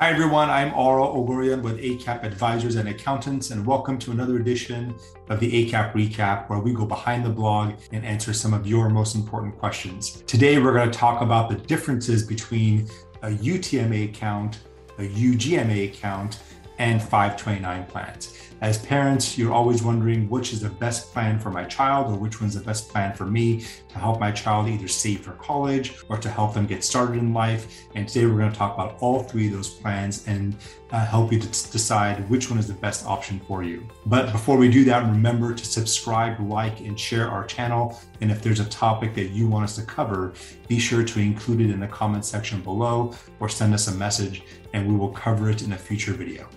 Hi, everyone. I'm Ara Oghoorian with ACAP Advisors and Accountants, and welcome to another edition of the ACAP Recap, where we go behind the blog and answer some of your most important questions. Today, we're going to talk about the differences between a UTMA account, a UGMA account, and 529 plans. As parents, you're always wondering which is the best plan for my child or which one's the best plan for me to help my child either save for college or to help them get started in life. And today we're going to talk about all three of those plans and uh, help you to decide which one is the best option for you. But before we do that, remember to subscribe, like, and share our channel. And if there's a topic that you want us to cover, be sure to include it in the comment section below or send us a message and we will cover it in a future video.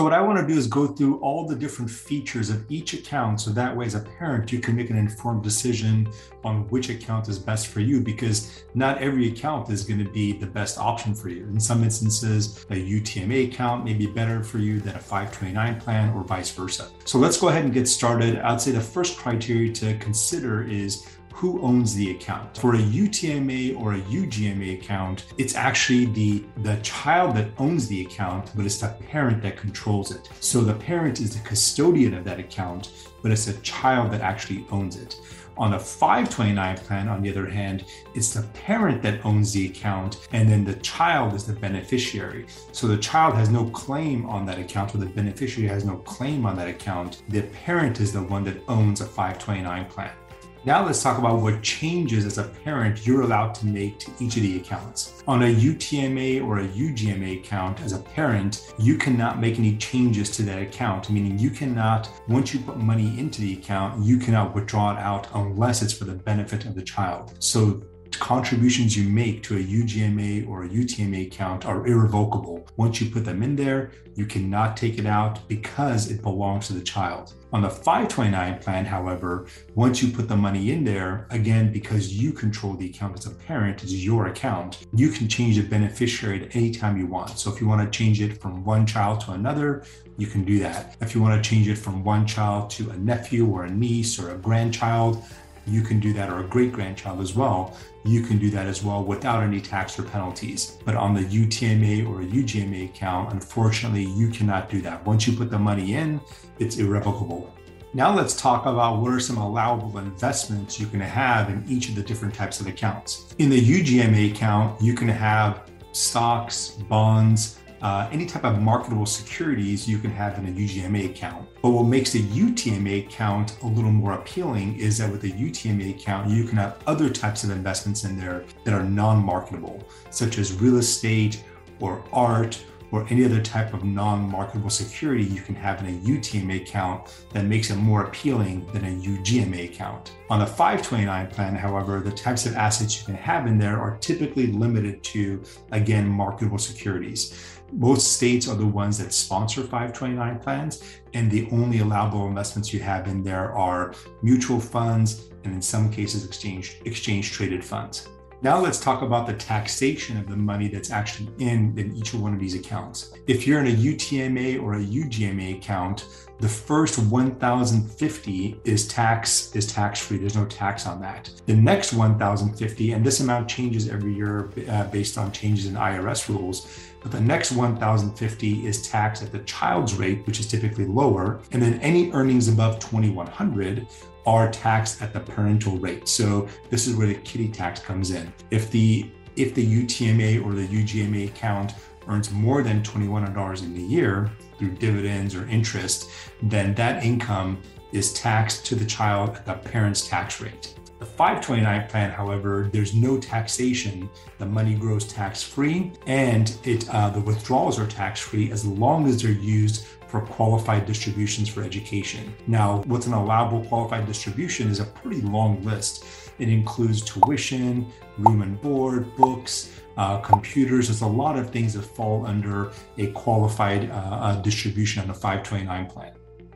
So what I want to do is go through all the different features of each account. So that way, as a parent, you can make an informed decision on which account is best for you because not every account is going to be the best option for you. In some instances, a UTMA account may be better for you than a 529 plan or vice versa. So let's go ahead and get started. I'd say the first criteria to consider is who owns the account. For a UTMA or a UGMA account, it's actually the, the child that owns the account, but it's the parent that controls it. So the parent is the custodian of that account, but it's a child that actually owns it. On a 529 plan, on the other hand, it's the parent that owns the account, and then the child is the beneficiary. So the child has no claim on that account, or the beneficiary has no claim on that account. The parent is the one that owns a 529 plan. Now let's talk about what changes as a parent you're allowed to make to each of the accounts. On a UTMA or a UGMA account, as a parent, you cannot make any changes to that account, meaning you cannot, once you put money into the account, you cannot withdraw it out unless it's for the benefit of the child. So contributions you make to a UGMA or a UTMA account are irrevocable. Once you put them in there, you cannot take it out because it belongs to the child. On the 529 plan, however, once you put the money in there, again, because you control the account as a parent, it's your account, you can change the beneficiary at any time you want. So if you want to change it from one child to another, you can do that. If you want to change it from one child to a nephew or a niece or a grandchild, you can do that, or a great grandchild as well, you can do that as well without any tax or penalties. But on the UTMA or UGMA account, unfortunately, you cannot do that. Once you put the money in, it's irrevocable. Now let's talk about what are some allowable investments you can have in each of the different types of accounts. In the UGMA account, you can have stocks, bonds, uh, any type of marketable securities you can have in a UGMA account. But what makes the UTMA account a little more appealing is that with a UTMA account, you can have other types of investments in there that are non marketable, such as real estate or art or any other type of non-marketable security you can have in a UTMA account that makes it more appealing than a UGMA account. On the 529 plan, however, the types of assets you can have in there are typically limited to, again, marketable securities. Most states are the ones that sponsor 529 plans, and the only allowable investments you have in there are mutual funds and, in some cases, exchange exchange traded funds. Now let's talk about the taxation of the money that's actually in, in each one of these accounts. If you're in a UTMA or a UGMA account, the first 1050 is tax is tax free there's no tax on that the next 1050 and this amount changes every year uh, based on changes in irs rules but the next 1050 is taxed at the child's rate which is typically lower and then any earnings above 2100 are taxed at the parental rate so this is where the kiddie tax comes in if the if the utma or the ugma account earns more than $2100 in a year through dividends or interest, then that income is taxed to the child at the parent's tax rate. The 529 plan, however, there's no taxation. The money grows tax free, and it uh, the withdrawals are tax free as long as they're used for qualified distributions for education. Now, what's an allowable qualified distribution is a pretty long list. It includes tuition, room and board, books, uh, computers. There's a lot of things that fall under a qualified uh, distribution on the 529 plan.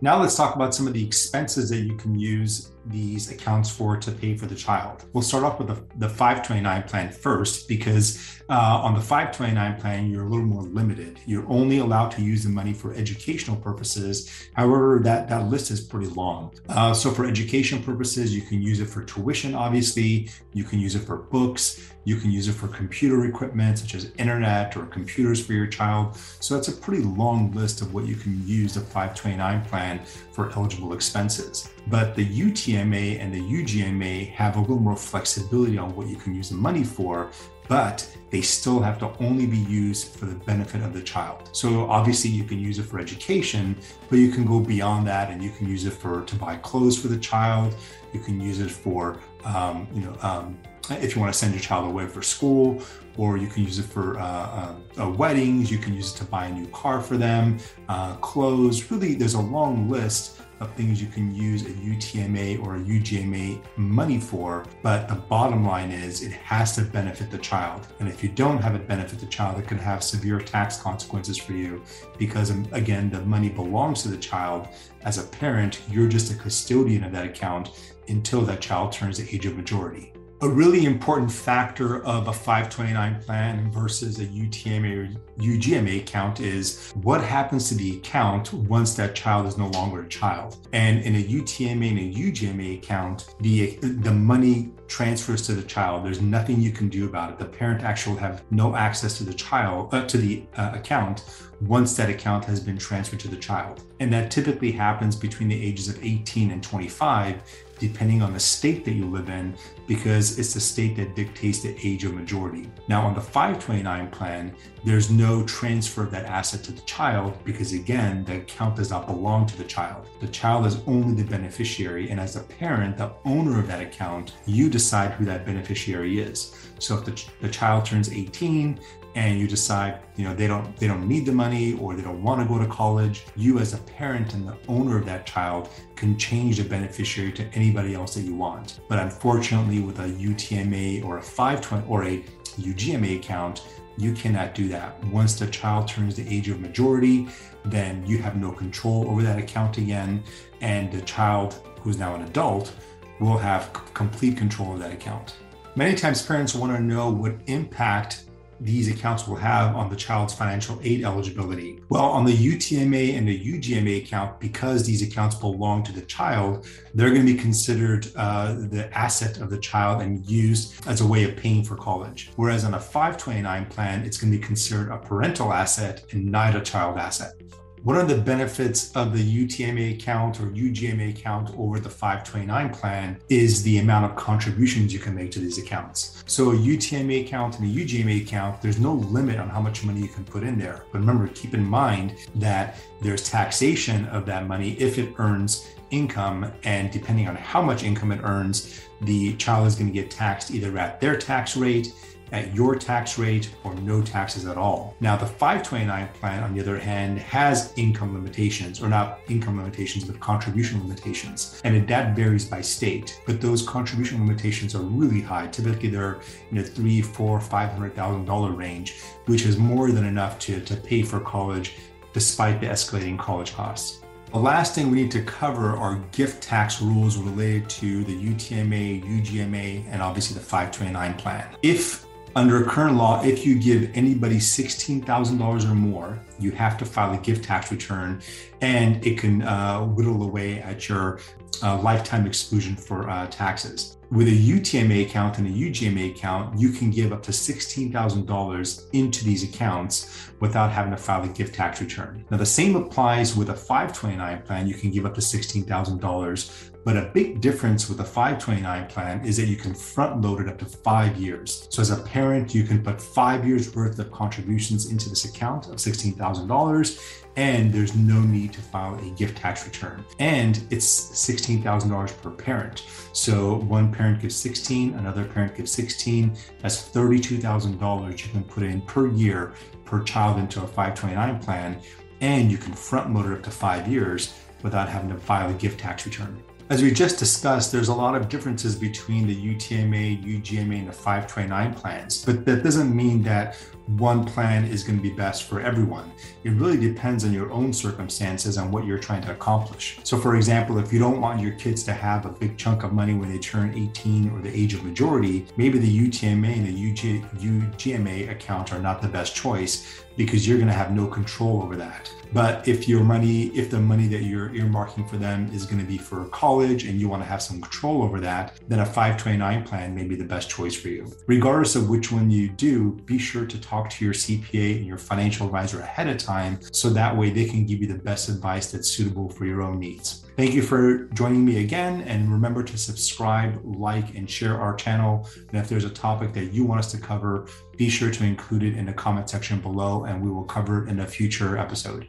Now let's talk about some of the expenses that you can use these accounts for to pay for the child. We'll start off with the, the 529 plan first because uh, on the 529 plan, you're a little more limited. You're only allowed to use the money for educational purposes. However, that, that list is pretty long. Uh, so, for education purposes, you can use it for tuition, obviously. You can use it for books. You can use it for computer equipment, such as internet or computers for your child. So, that's a pretty long list of what you can use the 529 plan for eligible expenses. But the And the UGMA have a little more flexibility on what you can use the money for but they still have to only be used for the benefit of the child. So obviously you can use it for education, but you can go beyond that and you can use it for to buy clothes for the child. You can use it for um, you know um, if you want to send your child away for school, or you can use it for uh, uh, weddings. You can use it to buy a new car for them, uh, clothes. Really, there's a long list of things you can use a UTMA or a UGMA money for. But the bottom line is it has to benefit the child. And if you don't have it benefit the child, it could have severe tax consequences for you because, um, again, the money belongs to the child. As a parent, you're just a custodian of that account until that child turns the age of majority a really important factor of a 529 plan versus a UTMA or UGMA account is what happens to the account once that child is no longer a child. And in a UTMA and a UGMA account, the the money transfers to the child. There's nothing you can do about it. The parent actually have no access to the child uh, to the uh, account once that account has been transferred to the child. And that typically happens between the ages of 18 and 25 depending on the state that you live in, because it's the state that dictates the age of majority. Now, on the 529 plan, there's no transfer of that asset to the child because, again, the account does not belong to the child. The child is only the beneficiary. And as a parent, the owner of that account, you decide who that beneficiary is. So if the, the child turns 18 and you decide you know they don't they don't need the money or they don't want to go to college you as a parent and the owner of that child can change the beneficiary to anybody else that you want. But unfortunately with a utma or a 520 or a ugma account you cannot do that. Once the child turns the age of majority then you have no control over that account again and the child who's now an adult will have complete control of that account. Many times parents want to know what impact these accounts will have on the child's financial aid eligibility? Well, on the UTMA and the UGMA account, because these accounts belong to the child, they're going to be considered uh, the asset of the child and used as a way of paying for college. Whereas on a 529 plan, it's going to be considered a parental asset and not a child asset. What are the benefits of the UTMA account or UGMA account over the 529 plan is the amount of contributions you can make to these accounts. So a UTMA account and a UGMA account, there's no limit on how much money you can put in there. But remember, keep in mind that there's taxation of that money if it earns income. And depending on how much income it earns, the child is going to get taxed either at their tax rate at your tax rate or no taxes at all. Now, the 529 plan, on the other hand, has income limitations, or not income limitations, but contribution limitations. And that varies by state. But those contribution limitations are really high. Typically, they're in the three, four, five hundred thousand dollar range, which is more than enough to, to pay for college despite the escalating college costs. The last thing we need to cover are gift tax rules related to the UTMA, UGMA, and obviously the 529 plan. If under current law, if you give anybody $16,000 or more, you have to file a gift tax return and it can uh, whittle away at your uh, lifetime exclusion for uh, taxes. With a UTMA account and a UGMA account, you can give up to $16,000 into these accounts without having to file a gift tax return. Now, the same applies with a 529 plan. You can give up to $16,000 but a big difference with a 529 plan is that you can front load it up to five years. So as a parent, you can put five years worth of contributions into this account of $16,000 and there's no need to file a gift tax return. And it's $16,000 per parent. So one parent gives 16, another parent gives 16. That's $32,000 you can put in per year per child into a 529 plan. And you can front load it up to five years without having to file a gift tax return. As we just discussed, there's a lot of differences between the UTMA, UGMA, and the 529 plans, but that doesn't mean that one plan is going to be best for everyone. It really depends on your own circumstances and what you're trying to accomplish. So, for example, if you don't want your kids to have a big chunk of money when they turn 18 or the age of majority, maybe the UTMA and the UG, UGMA account are not the best choice because you're going to have no control over that. But if your money, if the money that you're earmarking for them is going to be for college and you want to have some control over that, then a 529 plan may be the best choice for you. Regardless of which one you do, be sure to talk to your CPA and your financial advisor ahead of time so that way they can give you the best advice that's suitable for your own needs. Thank you for joining me again. And remember to subscribe, like, and share our channel. And if there's a topic that you want us to cover, be sure to include it in the comment section below and we will cover it in a future episode.